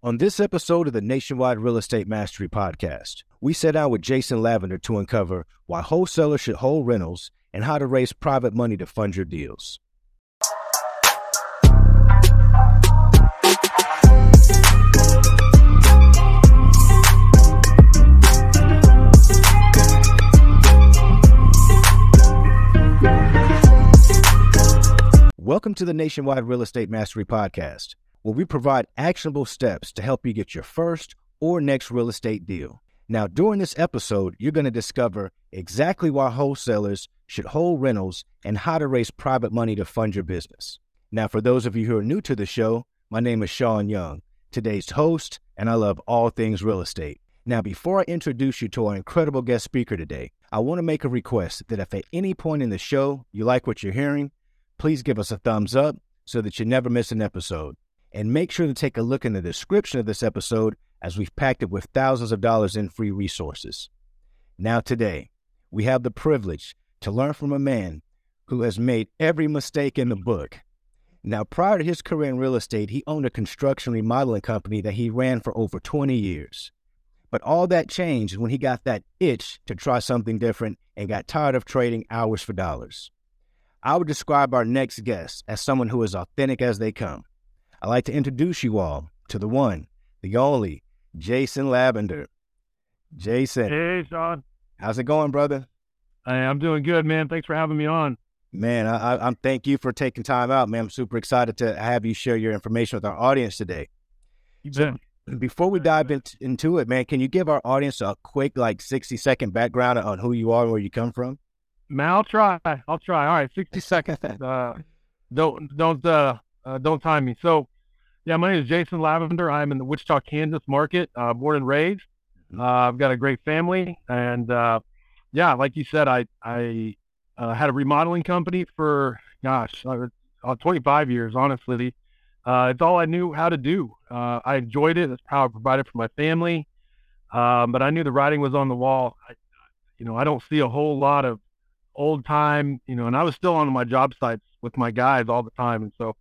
On this episode of the Nationwide Real Estate Mastery Podcast, we set out with Jason Lavender to uncover why wholesalers should hold rentals and how to raise private money to fund your deals. Welcome to the Nationwide Real Estate Mastery Podcast, where we provide actionable steps to help you get your first or next real estate deal. Now, during this episode, you're going to discover exactly why wholesalers should hold rentals and how to raise private money to fund your business. Now, for those of you who are new to the show, my name is Shaun Young, today's host, and I love all things real estate. Now, before I introduce you to our incredible guest speaker today, I want to make a request that if at any point in the show you like what you're hearing, please give us a thumbs up so that you never miss an episode. And make sure to take a look in the description of this episode as we've packed it with thousands of dollars in free resources. Now, today, we have the privilege to learn from a man who has made every mistake in the book. Now, prior to his career in real estate, he owned a construction remodeling company that he ran for over 20 years. But all that changed when he got that itch to try something different and got tired of trading hours for dollars. I would describe our next guest as someone who is authentic as they come. I'd like to introduce you all to the one, the only, Jason Lavender. Jason. Hey, Shaun. How's it going, brother? Hey, I'm doing good, man. Thanks for having me on. Man, I, I, am thank you for taking time out, man. I'm super excited to have you share your information with our audience today. You bet. Before we dive in, into it, man, can you give our audience a quick, like, 60 second background on who you are and where you come from? Man, I'll try. I'll try. All right, 60 seconds. Uh, don't don't uh, uh, don't time me. So, yeah, my name is Jason Lavender. I'm in the Wichita, Kansas market, uh, born and raised. Mm-hmm. Uh, I've got a great family, and uh, yeah, like you said, I I uh, had a remodeling company for gosh, uh, 25 years. Honestly, uh, it's all I knew how to do. Uh, I enjoyed it. That's how I provided for my family. Um, but I knew the writing was on the wall. I, you know, I don't see a whole lot of old time, you know, and I was still on my job sites with my guys all the time. And so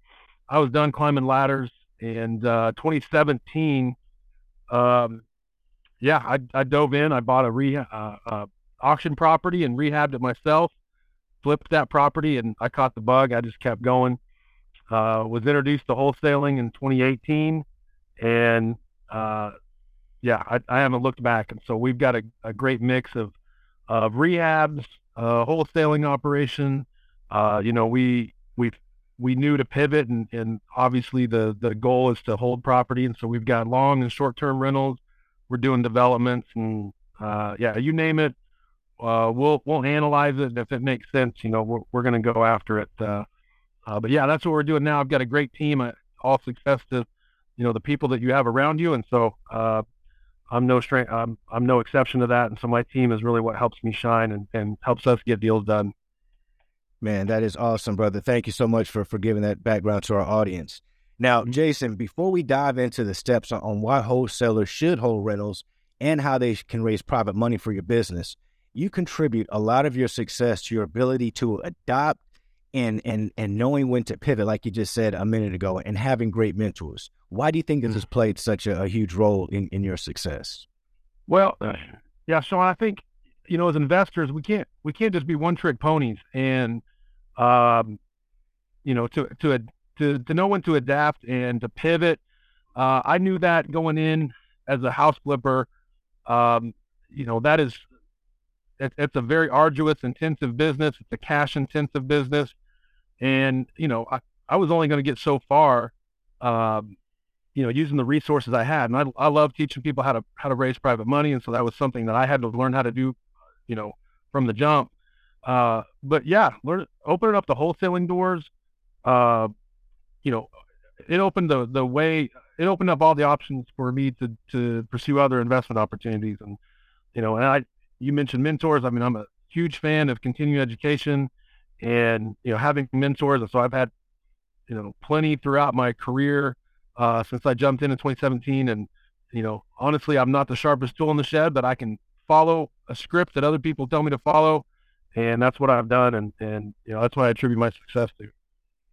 I was done climbing ladders. And uh, 2017, um, yeah, I, I dove in. I bought a re uh, uh, auction property and rehabbed it myself. Flipped that property, and I caught the bug. I just kept going. Uh, was introduced to wholesaling in 2018, and uh, yeah, I, I, haven't looked back. And so we've got a, a great mix of of rehabs, uh, wholesaling operation. Uh, you know, we we we knew to pivot, and, and obviously the the goal is to hold property, and so we've got long and short term rentals. We're doing developments, and uh, yeah, you name it, uh, we'll we'll analyze it, if it makes sense, you know, we're we're going to go after it. Uh, uh, but yeah, that's what we're doing now. I've got a great team. all success to you know the people that you have around you, and so I'm no strength. I'm I'm no exception to that. And so my team is really what helps me shine and, and helps us get deals done. Man, that is awesome, brother. Thank you so much for for giving that background to our audience. Now, mm-hmm. Jason, before we dive into the steps on, on why wholesalers should hold rentals and how they can raise private money for your business, you contribute a lot of your success to your ability to adopt and and and knowing when to pivot, like you just said a minute ago, and having great mentors. Why do you think this has mm. played such a, a huge role in, in your success? Well, uh, yeah, Shaun, I think you know as investors we can't we can't just be one trick ponies, and um, you know to to to to know when to adapt and to pivot. Uh, I knew that going in as a house flipper. Um, you know that is it, it's a very arduous, intensive business. It's a cash intensive business. And, you know, I, I was only going to get so far, um, you know, using the resources I had. And I, I love teaching people how to, how to raise private money. And so that was something that I had to learn how to do, you know, from the jump. Uh, but yeah, learn, opening up the wholesaling doors, uh, you know, it opened the, the way, it opened up all the options for me to, to pursue other investment opportunities. And, you know, and I, you mentioned mentors. I mean, I'm a huge fan of continuing education and, you know, having mentors. And so I've had, you know, plenty throughout my career uh, since I jumped in in 2017. And, you know, honestly, I'm not the sharpest tool in the shed, but I can follow a script that other people tell me to follow. And that's what I've done. And, and, you know, that's why I attribute my success to.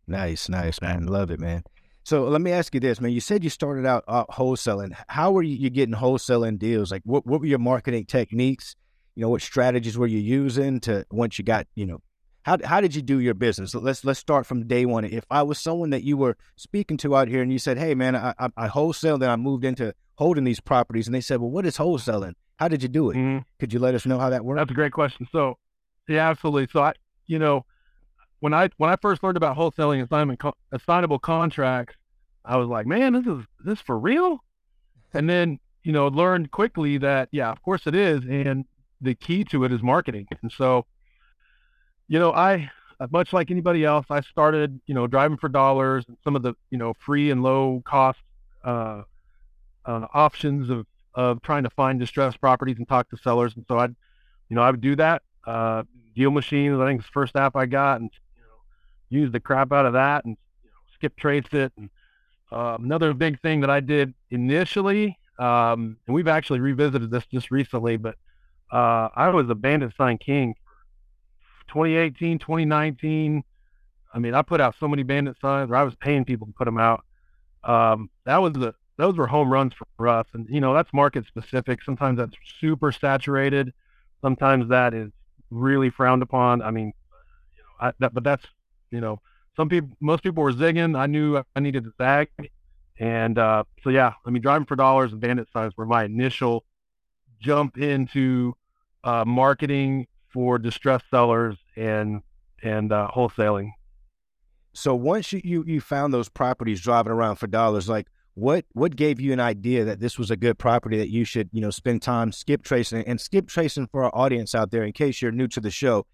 Nice, nice, man. Love it, man. So let me ask you this, man. You said you started out uh, wholesaling. How were you, you getting wholesaling deals? Like, what, what were your marketing techniques? You know, what strategies were you using to once you got, you know, how how did you do your business? Let's let's start from day one. If I was someone that you were speaking to out here, and you said, "Hey, man, I I, I wholesale, then I moved into holding these properties," and they said, "Well, what is wholesaling? How did you do it? Mm-hmm. Could you let us know how that worked?" That's a great question. So, yeah, absolutely. So I, you know, when I when I first learned about wholesaling assignment assignable contracts, I was like, man, this is this for real. And then you know learned quickly that yeah, of course it is, and the key to it is marketing. And so, you know, I much like anybody else, I started you know driving for dollars and some of the you know free and low cost uh, uh, options of of trying to find distressed properties and talk to sellers. And so I'd you know I would do that. Uh, DealMachine, I think, it's the first app I got, and you know, use the crap out of that and you know, skip trace it. And uh, another big thing that I did initially, um, and we've actually revisited this just recently, but uh, I was a bandit sign king 2018, 2019. I mean, I put out so many bandit signs, or I was paying people to put them out. Um, that was the those were home runs for us, and you know that's market specific. Sometimes that's super saturated. Sometimes that is really frowned upon. I mean, you know, I, that, but that's you know, some people, most people were zigging. I knew I needed to zag. And uh, so, yeah, I mean, driving for dollars and bandit signs were my initial jump into uh, marketing for distressed sellers and and uh, wholesaling. So once you, you you found those properties driving around for dollars, like what what gave you an idea that this was a good property that you should you know spend time skip tracing and skip tracing for our audience out there in case you're new to the show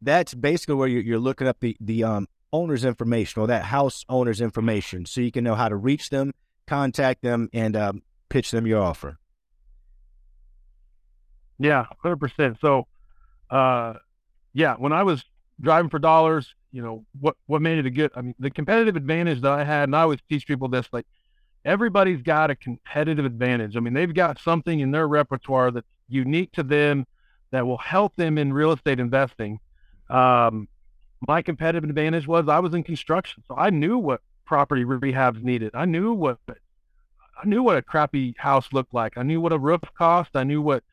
that's basically where you're, you're looking up the the um, owner's information or that house owner's information, so you can know how to reach them, contact them, and um, pitch them your offer. Yeah, hundred percent. So, uh, yeah, when I was driving for dollars, you know what what made it a good. I mean, the competitive advantage that I had, and I always teach people this: like everybody's got a competitive advantage. I mean, they've got something in their repertoire that's unique to them that will help them in real estate investing. Um, my competitive advantage was I was in construction, so I knew what property rehabs needed. I knew what I knew what a crappy house looked like. I knew what a roof cost. I knew what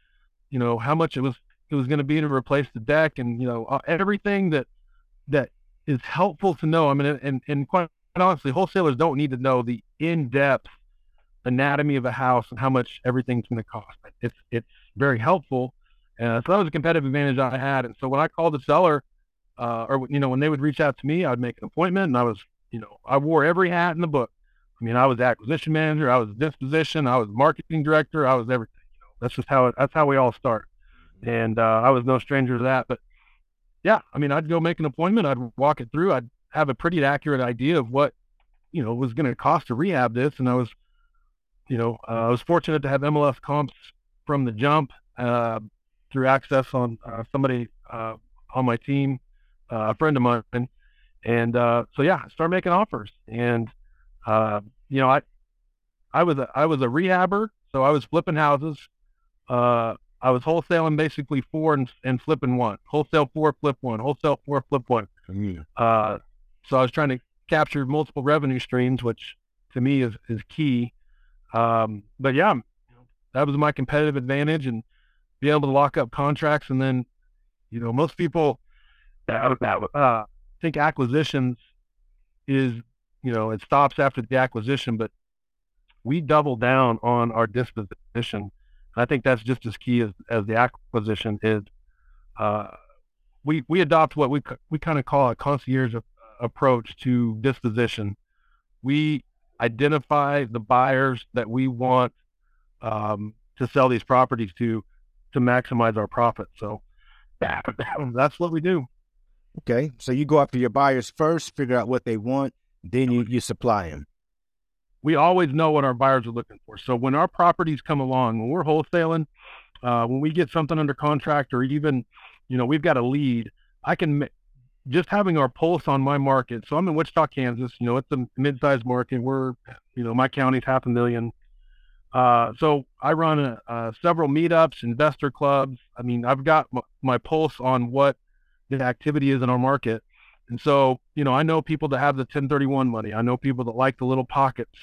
you know how much it was it was going to be to replace the deck, and you know uh, everything that that is helpful to know. I mean, and and quite honestly, wholesalers don't need to know the in-depth anatomy of a house and how much everything's going to cost. It's it's very helpful uh, so that was a competitive advantage I had. And so when I called the seller, uh, or you know, when they would reach out to me, I'd make an appointment, and I was, you know, I wore every hat in the book. I mean, I was acquisition manager, I was disposition, I was marketing director, I was everything. You know, that's just how it, that's how we all start. And uh, I was no stranger to that. But yeah, I mean, I'd go make an appointment, I'd walk it through, I'd have a pretty accurate idea of what you know was going to cost to rehab this, and I was, you know, uh, I was fortunate to have MLS comps from the jump. Uh, through access on uh, somebody uh, on my team, uh, a friend of mine, and uh, so yeah, I started making offers. And uh, you know, I I was a I was a rehabber, so I was flipping houses. Uh, I was wholesaling basically four and, and flipping one. Wholesale four, flip one. Wholesale four, flip one. Mm. So I was trying to capture multiple revenue streams, which to me is is key. Um, but yeah, that was my competitive advantage, and be able to lock up contracts. And then, you know, most people uh, think acquisitions is, you know, it stops after the acquisition, but we double down on our disposition. I think that's just as key as, as the acquisition is. Uh, we we adopt what we we kind of call a concierge approach to disposition. We identify the buyers that we want um, to sell these properties to, to maximize our profit. So that's what we do. Okay. So you go after your buyers first, figure out what they want, then you, you supply them. We always know what our buyers are looking for. So when our properties come along, when we're wholesaling, uh, when we get something under contract or even, you know, we've got a lead, I can just having our pulse on my market. So I'm in Wichita, Kansas. You know, it's a mid-sized market. We're, you know, my county's half a million. Uh, so I run a, several meetups, investor clubs. I mean, I've got m- my pulse on what the activity is in our market. And so, you know, I know people that have the 1031 money. I know people that like the little pockets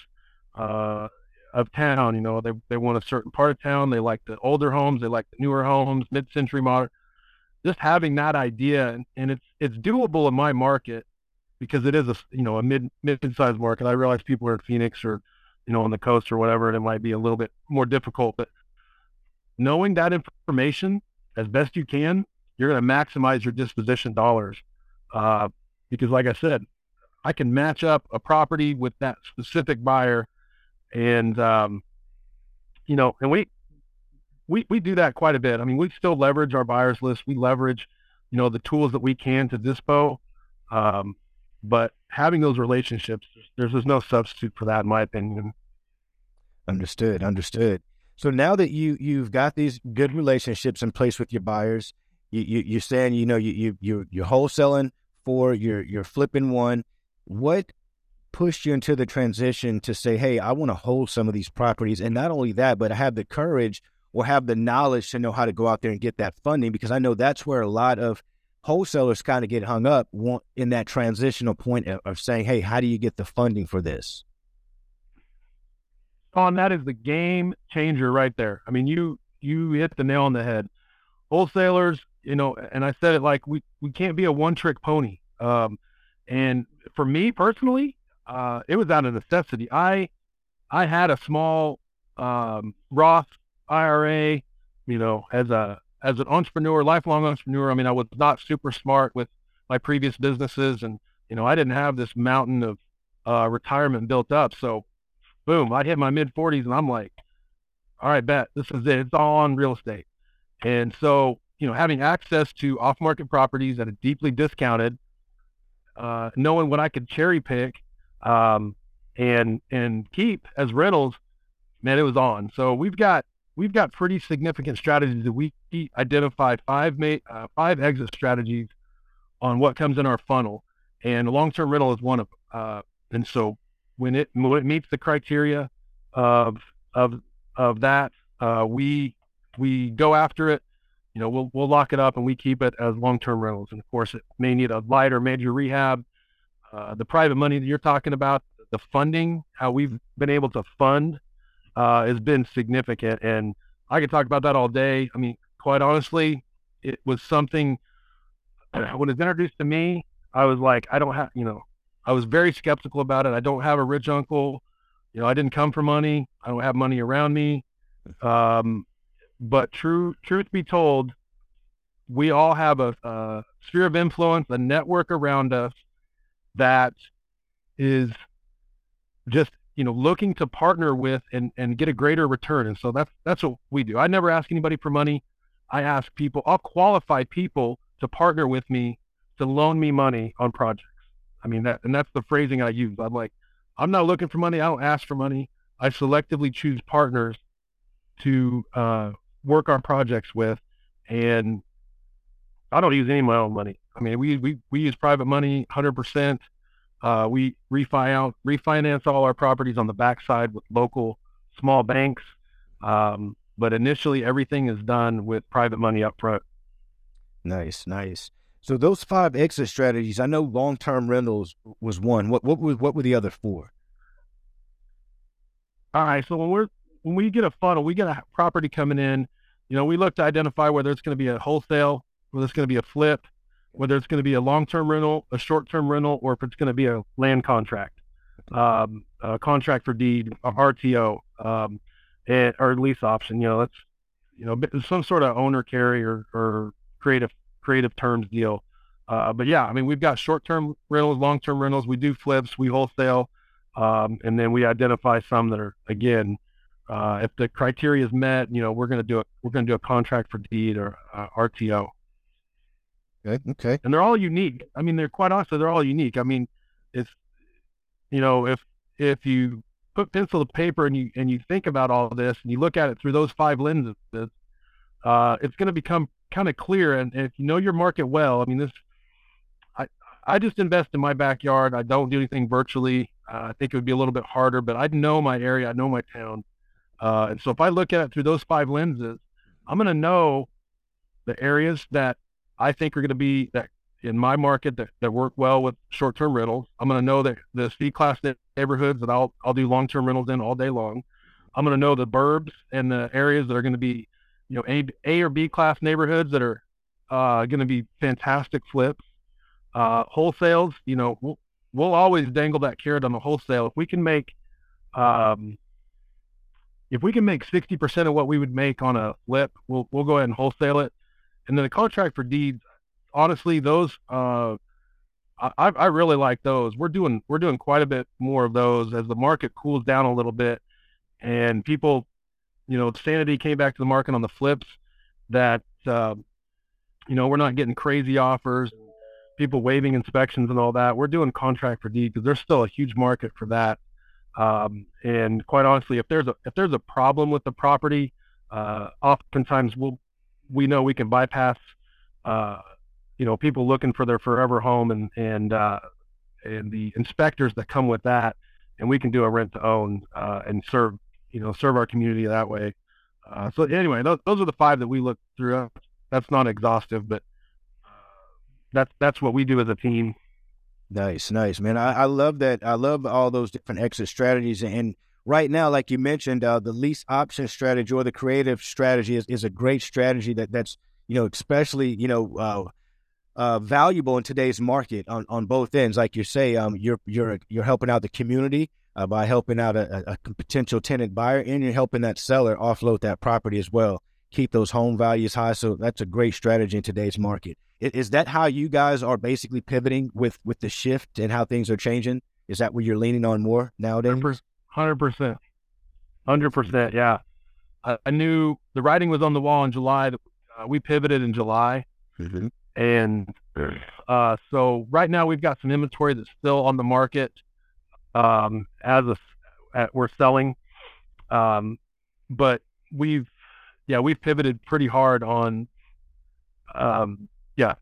uh, of town. You know, they they want a certain part of town. They like the older homes. They like the newer homes, mid-century modern. Just having that idea, and, it's it's doable in my market because it is a you know a mid mid-sized market. I realize people are in Phoenix or you know on the coast or whatever, and it might be a little bit more difficult. But knowing that information as best you can, you're going to maximize your disposition dollars. Uh, because, like I said, I can match up a property with that specific buyer, and um, you know, and we we we do that quite a bit. I mean, we still leverage our buyers list. We leverage, you know, the tools that we can to dispo. Um, but having those relationships, there's there's no substitute for that, in my opinion. Understood. Understood. So now that you you've got these good relationships in place with your buyers, you, you you're saying you know you you you you're wholesaling for you're you're flipping one. What pushed you into the transition to say, hey, I want to hold some of these properties, and not only that, but I have the courage or have the knowledge to know how to go out there and get that funding because I know that's where a lot of wholesalers kind of get hung up in that transitional point of, saying, hey, how do you get the funding for this? On that is the game changer right there. I mean, you you hit the nail on the head. Wholesalers, you know, and I said it like we we can't be a one trick pony. Um, and for me personally, uh, it was out of necessity. I I had a small um, Roth IRA, you know, as a as an entrepreneur, lifelong entrepreneur. I mean, I was not super smart with my previous businesses, and you know, I didn't have this mountain of uh, retirement built up. So, boom, I hit my mid 40s, and I'm like, all right, bet this is it. It's all on real estate. And so, you know, having access to off market properties that are deeply discounted, uh, knowing what I could cherry pick um, and and keep as rentals, man, it was on. So we've got we've got pretty significant strategies that we identify five ma- uh, five exit strategies on what comes in our funnel, and long term rental is one of them. Uh, and so when it when it meets the criteria of of of that, uh, we we go after it. You know, we'll we'll lock it up and we keep it as long term rentals. And of course, it may need a light or major rehab. Uh, the private money that you're talking about, the funding, how we've been able to fund, uh, has been significant. And I could talk about that all day. I mean, quite honestly, it was something when it was introduced to me, I was like, I don't have, you know, I was very skeptical about it. I don't have a rich uncle. You know, I didn't come for money. I don't have money around me. Um, but true, truth be told, we all have a, a sphere of influence, a network around us that is just you know looking to partner with and and get a greater return. And so that's that's what we do. I never ask anybody for money. I ask people i'll qualify people to partner with me to loan me money on projects. I mean that and that's the phrasing i use. I'm like i'm not looking for money. I don't ask for money. I selectively choose partners to uh, work on projects with and i don't use any of my own money. I mean we we, we use private money 100% uh, we refinance refinance all our properties on the backside with local small banks, um, but initially everything is done with private money up front. Nice, nice. So those five exit strategies, I know long-term rentals was one. What what were what were the other four? All right. So when we're when we get a funnel, we get a property coming in. You know, we look to identify whether it's going to be a wholesale, whether it's going to be a flip, whether it's going to be a long-term rental, a short-term rental, or if it's going to be a land contract, um, a contract for deed, a RTO, um, and, or lease option. You know, that's you know some sort of owner carry or, or creative creative terms deal. Uh, but yeah, I mean, we've got short-term rentals, long-term rentals. We do flips, we wholesale, um, and then we identify some that are again, uh, if the criteria is met, you know, we're going to do it. We're going to do a contract for deed or uh, RTO. Okay. Okay. And they're all unique. I mean, they're quite honestly, they're all unique. I mean, it's you know, if if you put pencil to paper and you and you think about all this and you look at it through those five lenses, uh, it's going to become kind of clear. And, and if you know your market well, I mean, this, I I just invest in my backyard. I don't do anything virtually. Uh, I think it would be a little bit harder, but I know my area. I know my town. Uh, and so if I look at it through those five lenses, I'm going to know the areas that I think are going to be that in my market that, that work well with short-term rentals. I'm going to know that the C-class neighborhoods that I'll I'll do long-term rentals in all day long. I'm going to know the burbs and the areas that are going to be, you know, A, A or B class neighborhoods that are uh, going to be fantastic flips. Uh, wholesales, you know, we'll, we'll always dangle that carrot on the wholesale. If we can make, um, if we can make 60% of what we would make on a flip, we'll, we'll go ahead and wholesale it. And then the contract for deeds, honestly, those, uh, I, I really like those. We're doing, we're doing quite a bit more of those as the market cools down a little bit and people, you know, sanity came back to the market on the flips that, uh, you know, we're not getting crazy offers, people waiving inspections and all that. We're doing contract for deed because there's still a huge market for that. Um, and quite honestly, if there's a if there's a problem with the property, uh, oftentimes we'll we know we can bypass, uh, you know, people looking for their forever home and and uh, and the inspectors that come with that, and we can do a rent to own uh, and serve you know serve our community that way. Uh, so anyway, those, those are the five that we look through. That's not exhaustive, but uh, that's that's what we do as a team. Nice, nice, man. I, I love that. I love all those different exit strategies. And right now, like you mentioned, uh, the lease option strategy or the creative strategy is, is a great strategy that that's you know especially you know uh, uh, valuable in today's market on, on both ends. Like you say, um, you're you're you're helping out the community uh, by helping out a, a, potential tenant buyer, and you're helping that seller offload that property as well. Keep those home values high. So that's a great strategy in today's market. Is that how you guys are basically pivoting with with the shift and how things are changing? Is that what you're leaning on more nowadays? Hundred percent, hundred percent. Yeah, I, I, knew the writing was on the wall in July. Uh, we pivoted in July, mm-hmm. and uh, so right now we've got some inventory that's still on the market um, as a at, we're selling. Um, but we've yeah we've pivoted pretty hard on um, yeah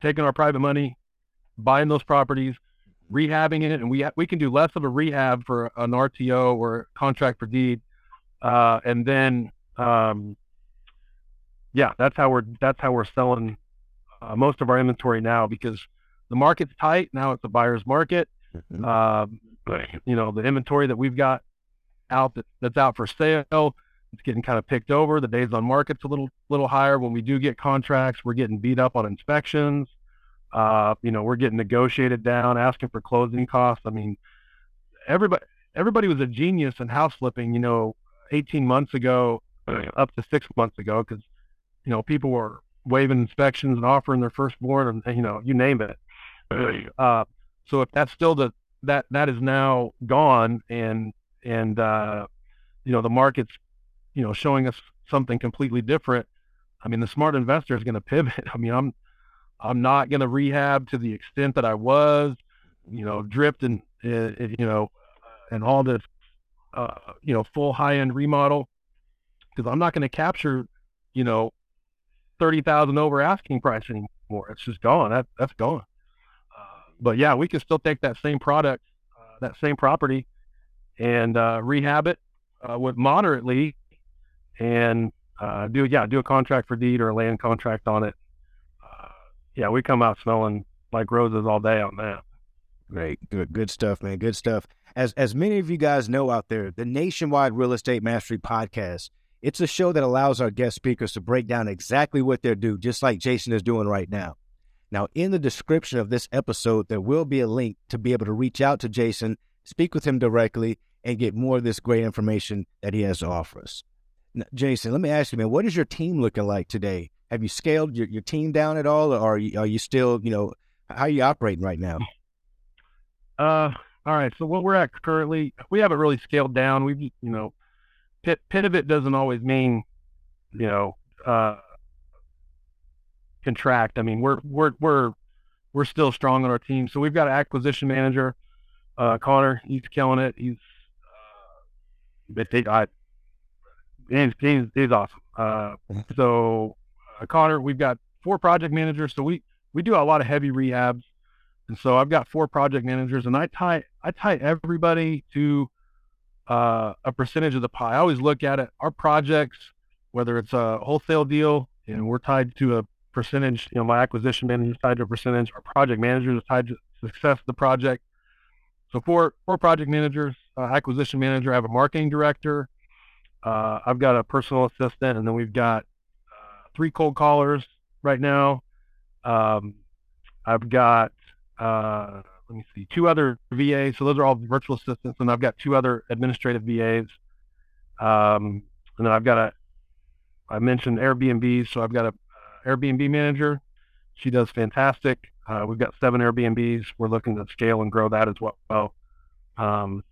taking our private money, buying those properties, rehabbing it, and we we can do less of a rehab for an RTO or contract for deed, uh, and then um, yeah that's how we're that's how we're selling uh, most of our inventory now because the market's tight now. It's a buyer's market. Mm-hmm. Uh, you know, the inventory that we've got out that, that's out for sale, it's getting kind of picked over. The days on market's a little little higher. When we do get contracts, we're getting beat up on inspections. Uh, you know, we're getting negotiated down, asking for closing costs. I mean, everybody everybody was a genius in house flipping. You know, 18 months ago, up to six months ago, because you know people were waiving inspections and offering their firstborn, and you know, you name it. Uh, so if that's still the that that is now gone and and uh, you know the market's you know showing us something completely different i mean the smart investor is going to pivot i mean i'm i'm not going to rehab to the extent that i was you know dripped and uh, you know and all this uh, you know full high end remodel because i'm not going to capture you know 30,000 over asking price anymore. It's just gone. That that's gone. But yeah, we can still take that same product, uh, that same property, and uh, rehab it uh, with moderately, and uh, do yeah do a contract for deed or a land contract on it. Yeah, we come out smelling like roses all day on that. Great, good, good stuff, man. Good stuff. As as many of you guys know out there, the Nationwide Real Estate Mastery Podcast. It's a show that allows our guest speakers to break down exactly what they do, just like Jason is doing right now. Now, in the description of this episode, there will be a link to be able to reach out to Jason, speak with him directly, and get more of this great information that he has to offer us. Now, Jason, let me ask you, man, what is your team looking like today? Have you scaled your, your team down at all, or are you, are you still, you know, how are you operating right now? Uh, all right. So what we're at currently, we haven't really scaled down. We've, you know, pit, pivot doesn't always mean, you know, uh, contract. I mean, we're we're we're we're still strong on our team. So we've got an acquisition manager, uh, Connor. He's killing it. He's uh, but they, I, he's, he's, he's awesome. Uh, so Connor, we've got four project managers. So we we do a lot of heavy rehabs, and so I've got four project managers, and I tie I tie everybody to uh, a percentage of the pie. I always look at it. Our projects, whether it's a wholesale deal, and we're tied to a percentage. You know, my acquisition manager is tied to a percentage. Our project manager is tied to success of the project. So four four project managers, uh, acquisition manager. I have a marketing director. Uh, I've got a personal assistant, and then we've got uh, three cold callers right now. Um, I've got uh, let me see, two other VAs. So those are all virtual assistants, and I've got two other administrative VAs. Um, and then I've got a, I mentioned Airbnb, so I've got a uh, Airbnb manager. She does fantastic. Uh, we've got seven Airbnbs. We're looking to scale and grow that as well. Um,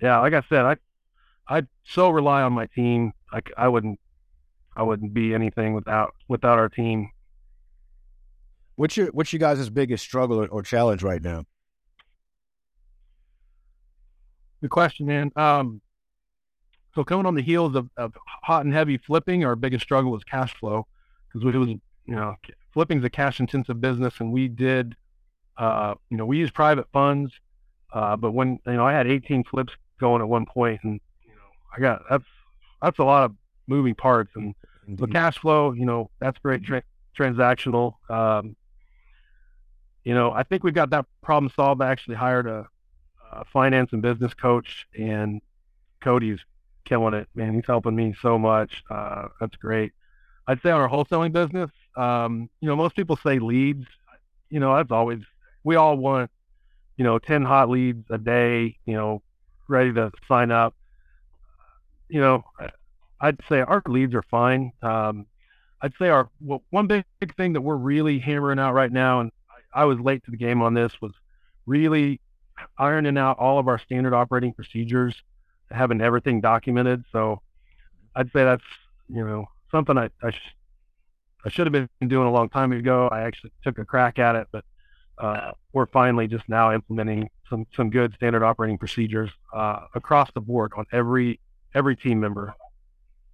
yeah, like I said, I I so rely on my team. I, I wouldn't I wouldn't be anything without without our team. What's your what's your guys' biggest struggle or, or challenge right now? Good question, man. Um, so coming on the heels of, of hot and heavy flipping, our biggest struggle was cash flow because it was, you know, flipping is a cash intensive business and we did, uh, you know, we use private funds. Uh, but when, you know, I had 18 flips going at one point and, you know, I got, that's, that's a lot of moving parts and the cash flow, you know, that's very tra- transactional. Um, you know, I think we've got that problem solved. I actually hired a, a finance and business coach, and Cody's killing it, man. He's helping me so much. Uh, that's great. I'd say on our wholesaling business, um, you know, most people say leads. You know, that's always we all want, you know, ten hot leads a day. You know, ready to sign up. You know, I'd say our leads are fine. Um, I'd say our well, one big, big thing that we're really hammering out right now, and I, I was late to the game on this, was really ironing out all of our standard operating procedures, having everything documented. So I'd say that's you know something I I, sh- I should have been doing a long time ago. I actually took a crack at it, but uh, we're finally just now implementing some some good standard operating procedures uh, across the board on every every team member.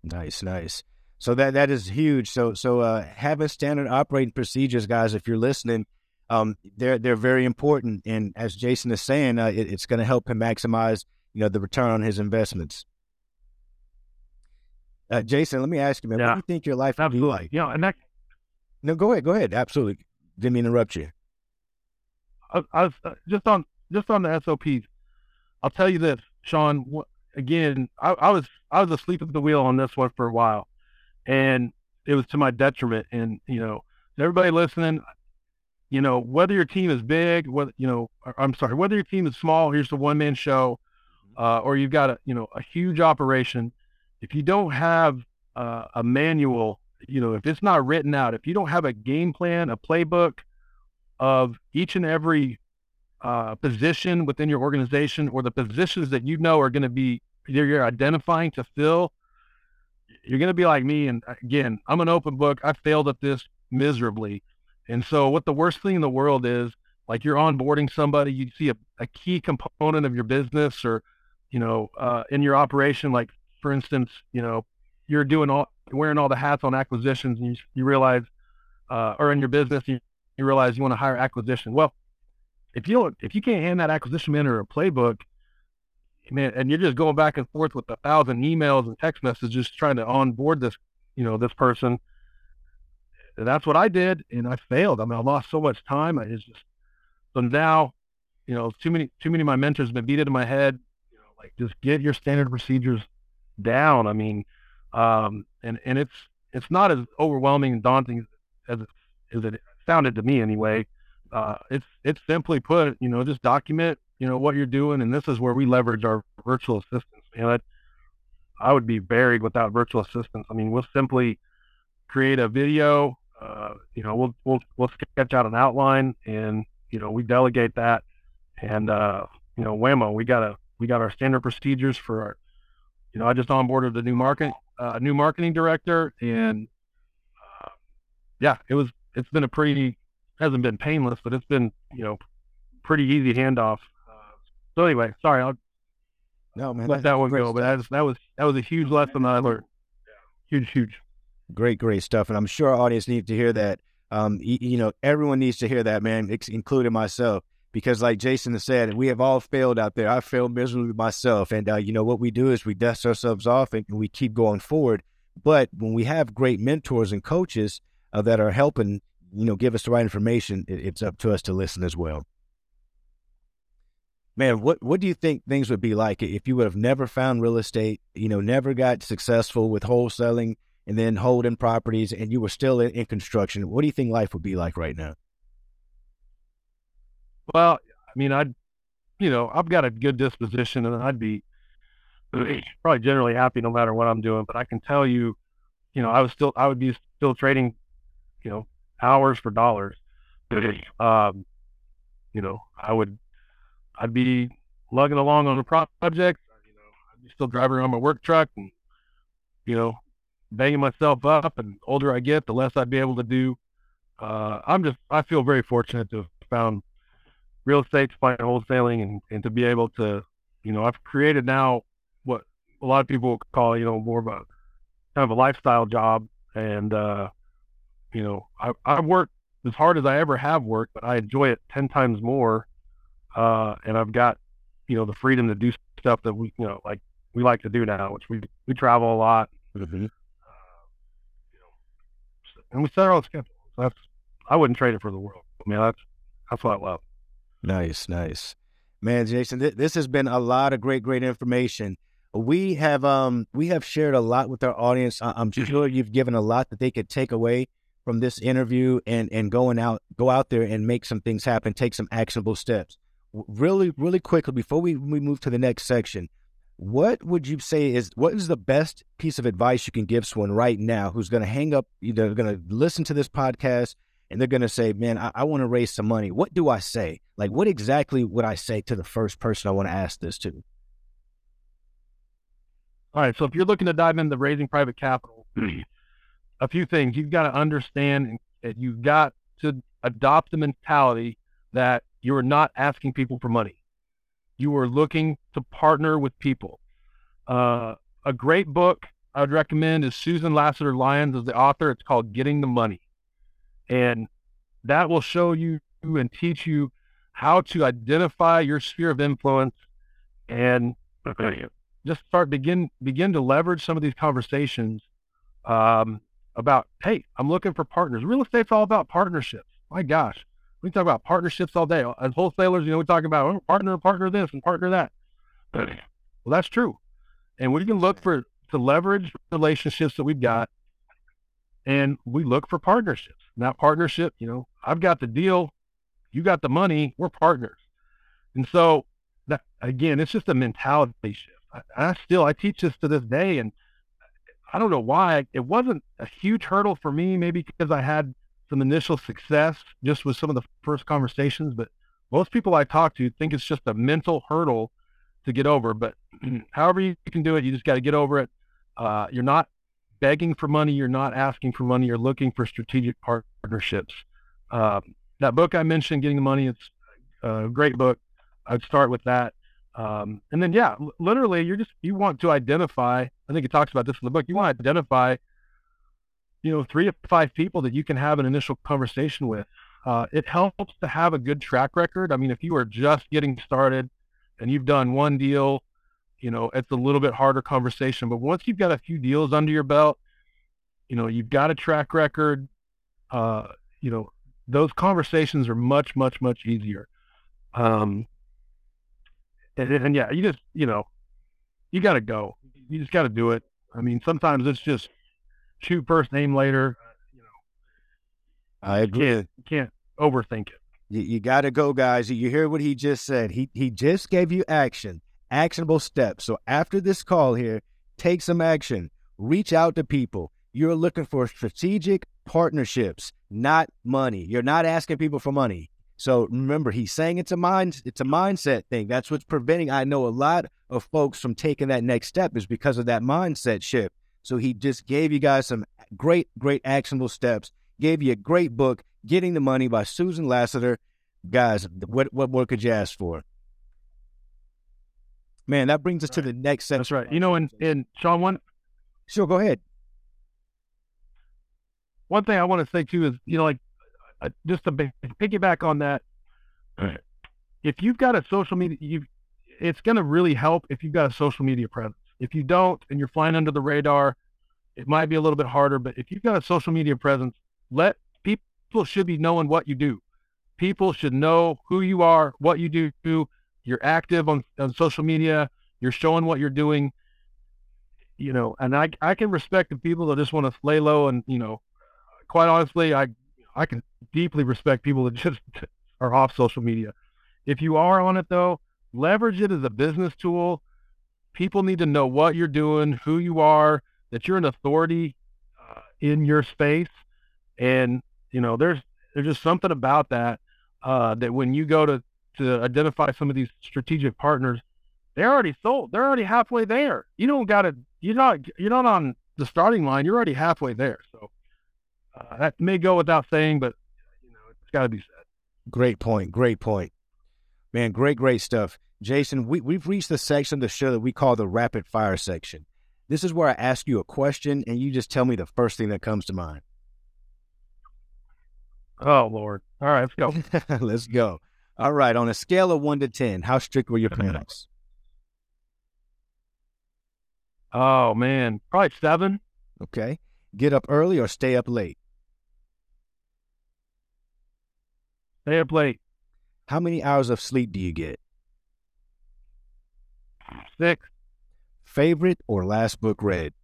Nice, nice. So that that is huge. So so uh, having standard operating procedures, guys. If you're listening, um, they're they're very important. And as Jason is saying, uh, it, it's going to help him maximize you know the return on his investments. Uh, Jason, let me ask you, man. Yeah. What do you think your life would be like? Yeah, and that. No, go ahead. Go ahead. Absolutely. Didn't interrupt you. I, I was uh, just on just on the SOPs. I'll tell you this, Shaun. Again, I, I was I was asleep at the wheel on this one for a while, and it was to my detriment. And you know, everybody listening, you know, whether your team is big, whether you know, I'm sorry, whether your team is small, here's the one man show, uh, or you've got a you know a huge operation. If you don't have uh, a manual, you know, if it's not written out, if you don't have a game plan, a playbook of each and every uh, position within your organization, or the positions that you know are going to be you're identifying to fill, you're going to be like me. And again, I'm an open book. I failed at this miserably. And so, what the worst thing in the world is, like you're onboarding somebody, you see a, a key component of your business or, you know, uh, in your operation, like for instance, you know, you're doing all, wearing all the hats on acquisitions and you, you realize, uh, or in your business, you, you realize you want to hire acquisition. Well, if you if you can't hand that acquisition manager a playbook, man, and you're just going back and forth with a thousand emails and text messages trying to onboard this, you know, this person, that's what I did, and I failed. I mean, I lost so much time. I just so now, you know, too many too many of my mentors have been beat into my head. You know, like just get your standard procedures down. I mean, um, and and it's it's not as overwhelming and daunting as as it sounded to me anyway. Uh, it's it's simply put, you know, just document, you know, what you're doing, and this is where we leverage our virtual assistants. You know, I would be buried without virtual assistants. I mean, we'll simply create a video uh, you know, we'll we'll we'll sketch out an outline, and you know, we delegate that, and uh, you know, whammo, we got a we got our standard procedures for our, you know, I just onboarded a new market uh, new marketing director, and uh, yeah, it was it's been a pretty hasn't been painless, but it's been you know pretty easy handoff. So anyway, sorry, I'll no man, let that one go. But that was that was that was a huge lesson I learned. Huge, huge. Great, great stuff. And I'm sure our audience needs to hear that. Um, you, you know, everyone needs to hear that, man, including myself. Because, like Jason said, we have all failed out there. I failed miserably myself. And, uh, you know, what we do is we dust ourselves off and we keep going forward. But when we have great mentors and coaches, uh, that are helping, you know, give us the right information, it, it's up to us to listen as well. Man, what what do you think things would be like if you would have never found real estate, you know, never got successful with wholesaling and then holding properties, and you were still in, in construction? What do you think life would be like right now? Well, I mean, I'd, you know, I've got a good disposition, and I'd be probably generally happy no matter what I'm doing. But I can tell you, you know, I was still, I would be still trading, you know, hours for dollars. Um, you know, I would, I'd be lugging along on a project. You know, I'd be still driving around my work truck and, you know, banging myself up. And older I get, the less I'd be able to do. Uh, I'm just, I feel very fortunate to have found real estate, to find wholesaling, and, and to be able to, you know, I've created now what a lot of people call, you know, more of a kind of a lifestyle job. And, uh, you know, I, I work as hard as I ever have worked, but I enjoy it 10 times more. Uh, and I've got, you know, the freedom to do stuff that we, you know, like we like to do now, which we, we travel a lot. Mm-hmm and we set our own schedule. So that's I wouldn't trade it for the world. I mean, that's that's what I love. Nice, nice, man, Jason. Th- this has been a lot of great, great information. We have um we have shared a lot with our audience. I- I'm sure you've given a lot that they could take away from this interview and and going out go out there and make some things happen, take some actionable steps. Really, really quickly before we, we move to the next section, what would you say is what is the best piece of advice you can give someone right now who's going to hang up, you they're going to listen to this podcast and they're going to say, man, I, I want to raise some money. What do I say? Like, what exactly would I say to the first person I want to ask this to? All right. So if you're looking to dive into raising private capital, a few things you've got to understand and you've got to adopt the mentality that you are not asking people for money you are looking to partner with people. Uh, a great book I would recommend is Susan Lassiter Lyons as the author. It's called Getting the Money. And that will show you and teach you how to identify your sphere of influence and just start begin begin to leverage some of these conversations um, about hey i'm looking for partners real estate's all about partnerships my gosh we talk about partnerships all day. As wholesalers, you know, we talk about oh, partner, partner this and partner that. well, that's true. And we can look for to leverage relationships that we've got and we look for partnerships. That partnership, you know, I've got the deal, you got the money, we're partners. And so that again, it's just a mentality shift. I, I still I teach this to this day and I don't know why it wasn't a huge hurdle for me, maybe because I had some initial success just with some of the first conversations, but most people I talk to think it's just a mental hurdle to get over. But however you can do it, you just got to get over it. Uh, you're not begging for money. You're not asking for money. You're looking for strategic partnerships. Uh, that book I mentioned, Getting the Money, it's a great book. I'd start with that. Um, and then, yeah, literally, you're just, you want to identify, I think it talks about this in the book, you want to identify you know, three to five people that you can have an initial conversation with. Uh, it helps to have a good track record. I mean, if you are just getting started and you've done one deal, you know, it's a little bit harder conversation. But once you've got a few deals under your belt, you know, you've got a track record, uh, you know, those conversations are much, much, much easier. Um, and, and yeah, you just, you know, you got to go. You just got to do it. I mean, sometimes it's just shoot first, name later. You know, I agree. Can't, can't overthink it. You, you got to go, guys. You hear what he just said. He he just gave you action, actionable steps. So after this call here, take some action. Reach out to people. You're looking for strategic partnerships, not money. You're not asking people for money. So remember, he's saying it's a mind, it's a mindset thing. That's what's preventing. I know a lot of folks from taking that next step is because of that mindset shift. So he just gave you guys some great, great actionable steps, gave you a great book, Getting the Money by Susan Lassiter. Guys, what, what more could you ask for? Man, that brings us to the next section. That's right. You know, and, and Shaun, one. Sure, go ahead. One thing I want to say too is, you know, like uh, just to piggyback on that, if you've got a social media, you it's going to really help if you've got a social media presence. If you don't and you're flying under the radar, it might be a little bit harder. But if you've got a social media presence, let people should be knowing what you do. People should know who you are, what you do. You're active on, on social media. You're showing what you're doing. You know, and I I can respect the people that just want to lay low and you know, quite honestly, I I can deeply respect people that just are off social media. If you are on it though, leverage it as a business tool. People need to know what you're doing, who you are, that you're an authority uh, in your space, and you know there's there's just something about that uh, that when you go to to identify some of these strategic partners, they're already sold. They're already halfway there. You don't got to. You're not. You're not on the starting line. You're already halfway there. So uh, that may go without saying, but you know it's got to be said. Great point. Great point. Man, great, great stuff. Jason, we, we've reached the section of the show that we call the rapid fire section. This is where I ask you a question and you just tell me the first thing that comes to mind. Oh, Lord. All right, let's go. let's go. All right. On a scale of one to 10, how strict were your parents? Oh, man. Probably seven. Okay. Get up early or stay up late? Stay up late. How many hours of sleep do you get? Six. Favorite or last book read?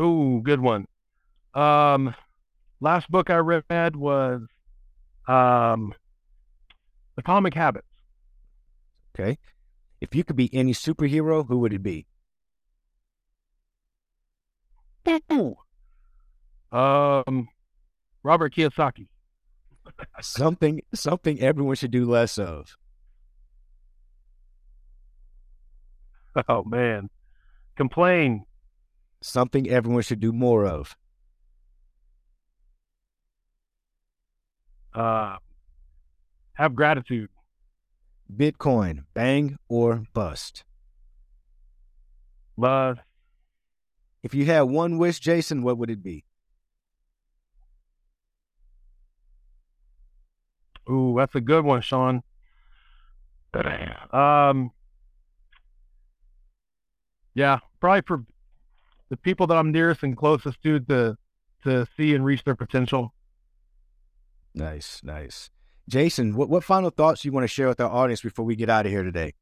Ooh, good one. Um, last book I read was um, The Atomic Habits. Okay. If you could be any superhero, who would it be? Um, Robert Kiyosaki. Something something everyone should do less of. Oh man. Complain. Something everyone should do more of. Uh have gratitude. Bitcoin, bang or bust? Love. If you had one wish, Jason, what would it be? Ooh, that's a good one, Shaun. Um, yeah, probably for the people that I'm nearest and closest to to to see and reach their potential. Nice, nice. Jason, what, what final thoughts do you want to share with our audience before we get out of here today?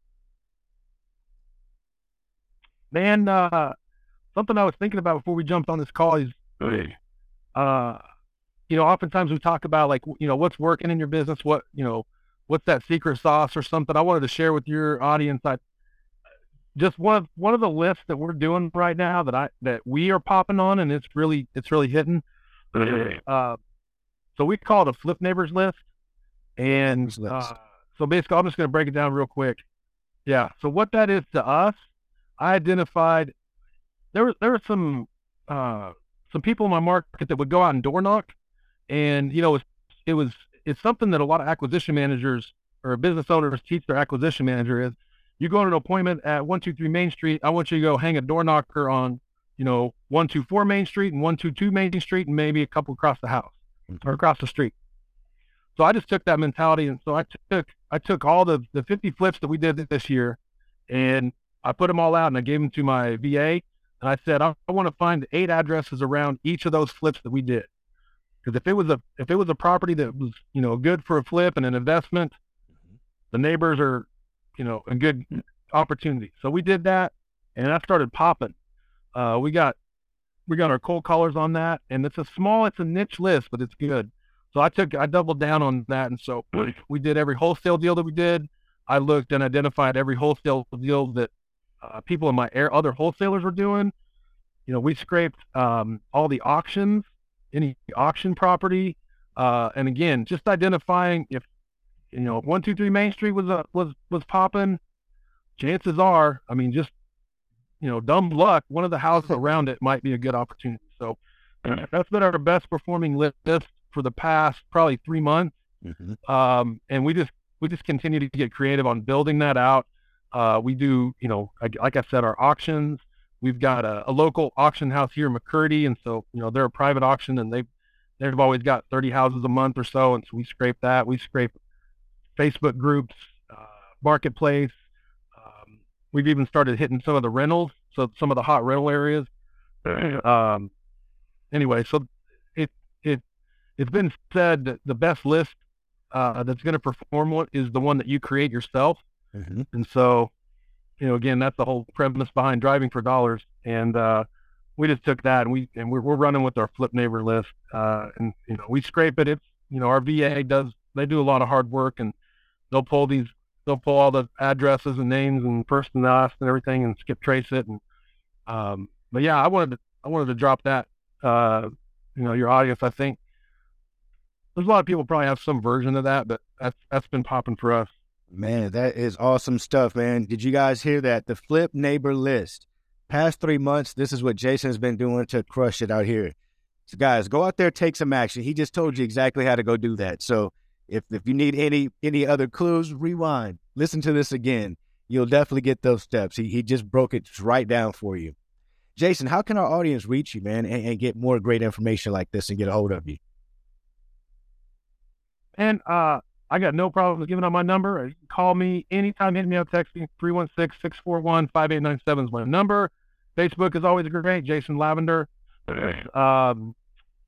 Man, uh, something I was thinking about before we jumped on this call is, uh, you know, oftentimes we talk about like, you know, what's working in your business, what, you know, what's that secret sauce or something. I wanted to share with your audience. I just one of one of the lists that we're doing right now that I that we are popping on, and it's really it's really hitting. Uh, so we call it a flip neighbors list, and uh, so basically, I'm just going to break it down real quick. Yeah. So what that is to us, I identified there was there were some uh, some people in my market that would go out and door knock and, you know, it was, it was, it's something that a lot of acquisition managers or business owners teach their acquisition manager is you go to an appointment at 123 Main Street. I want you to go hang a door knocker on, you know, 124 Main Street and 122 Main Street and maybe a couple across the house mm-hmm. or across the street. So I just took that mentality. And so I took, I took all the, the 50 flips that we did this year and I put them all out and I gave them to my VA. And I said, I, I want to find eight addresses around each of those flips that we did. Because if it was a if it was a property that was you know good for a flip and an investment, mm-hmm. the neighbors are you know a good opportunity. So we did that, and that started popping. Uh, we got we got our cold callers on that, and it's a small, it's a niche list, but it's good. So I took I doubled down on that, and so we did every wholesale deal that we did. I looked and identified every wholesale deal that uh, people in my air other wholesalers were doing. You know, we scraped um, all the auctions any auction property. Uh, and again, just identifying if you know one two three Main Street was uh, was was popping, chances are, I mean, just you know, dumb luck, one of the houses around it might be a good opportunity. So that's been our best performing list for the past probably three months. Mm-hmm. Um, and we just we just continue to get creative on building that out. Uh, we do, you know, like, like I said, our auctions. We've got a, a, local auction house here in McCurdy, and so you know they're a private auction, and they they've always got 30 houses a month or so, and so we scrape that. We scrape Facebook groups, uh, marketplace. Um, we've even started hitting some of the rentals, so some of the hot rental areas. Um, anyway, so it it it's been said that the best list uh, that's going to perform one is the one that you create yourself. Mm-hmm. And so, you know, again, that's the whole premise behind driving for dollars. And uh, we just took that and we and we're, we're running with our flip neighbor list. Uh, and you know, we scrape it. It's you know, our VA does they do a lot of hard work and they'll pull these they'll pull all the addresses and names and first and last and everything and skip trace it and um but yeah i wanted to i wanted to drop that uh you know your audience i think there's a lot of people probably have some version of that but that's that's been popping for us man that is awesome stuff man did you guys hear that the flip neighbor list past three months this is what jason's been doing to crush it out here so guys go out there take some action he just told you exactly how to go do that so if if you need any any other clues, rewind, listen to this again. You'll definitely get those steps. He he just broke it right down for you. Jason, how can our audience reach you, man, and, and get more great information like this and get a hold of you? And uh, I got no problem with giving out my number. Call me anytime, hit me up, text me 316 641 5897 is my number. Facebook is always great. Jason Lavender. Um,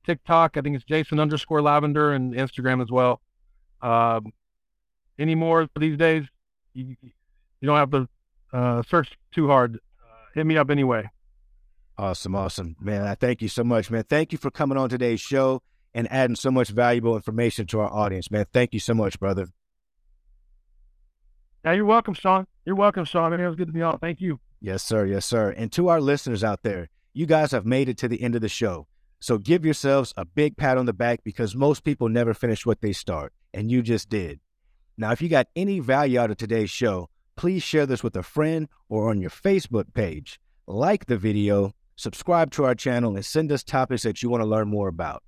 TikTok, I think it's Jason underscore Lavender and Instagram as well. Um, anymore these days, you, you don't have to uh, search too hard. Uh, hit me up anyway. Awesome, awesome, man. I thank you so much, man. Thank you for coming on today's show and adding so much valuable information to our audience, man. Thank you so much, brother. Yeah, you're welcome, Shaun. You're welcome, Shaun. Man, it was good to be on. Thank you. Yes, sir. Yes, sir. And to our listeners out there, you guys have made it to the end of the show. So give yourselves a big pat on the back because most people never finish what they start and you just did. Now, if you got any value out of today's show, please share this with a friend or on your Facebook page. Like the video, subscribe to our channel, and send us topics that you want to learn more about.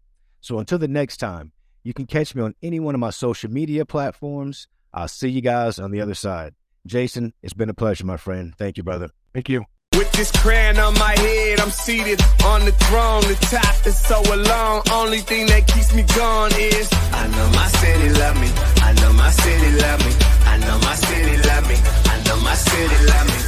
So until the next time, you can catch me on any one of my social media platforms. I'll see you guys on the other side. Jason, it's been a pleasure, my friend. Thank you, brother. Thank you. With this crown on my head, I'm seated on the throne. The top is so alone. Only thing that keeps me going is I know my city love me. I know my city love me. I know my city love me. I know my city love me.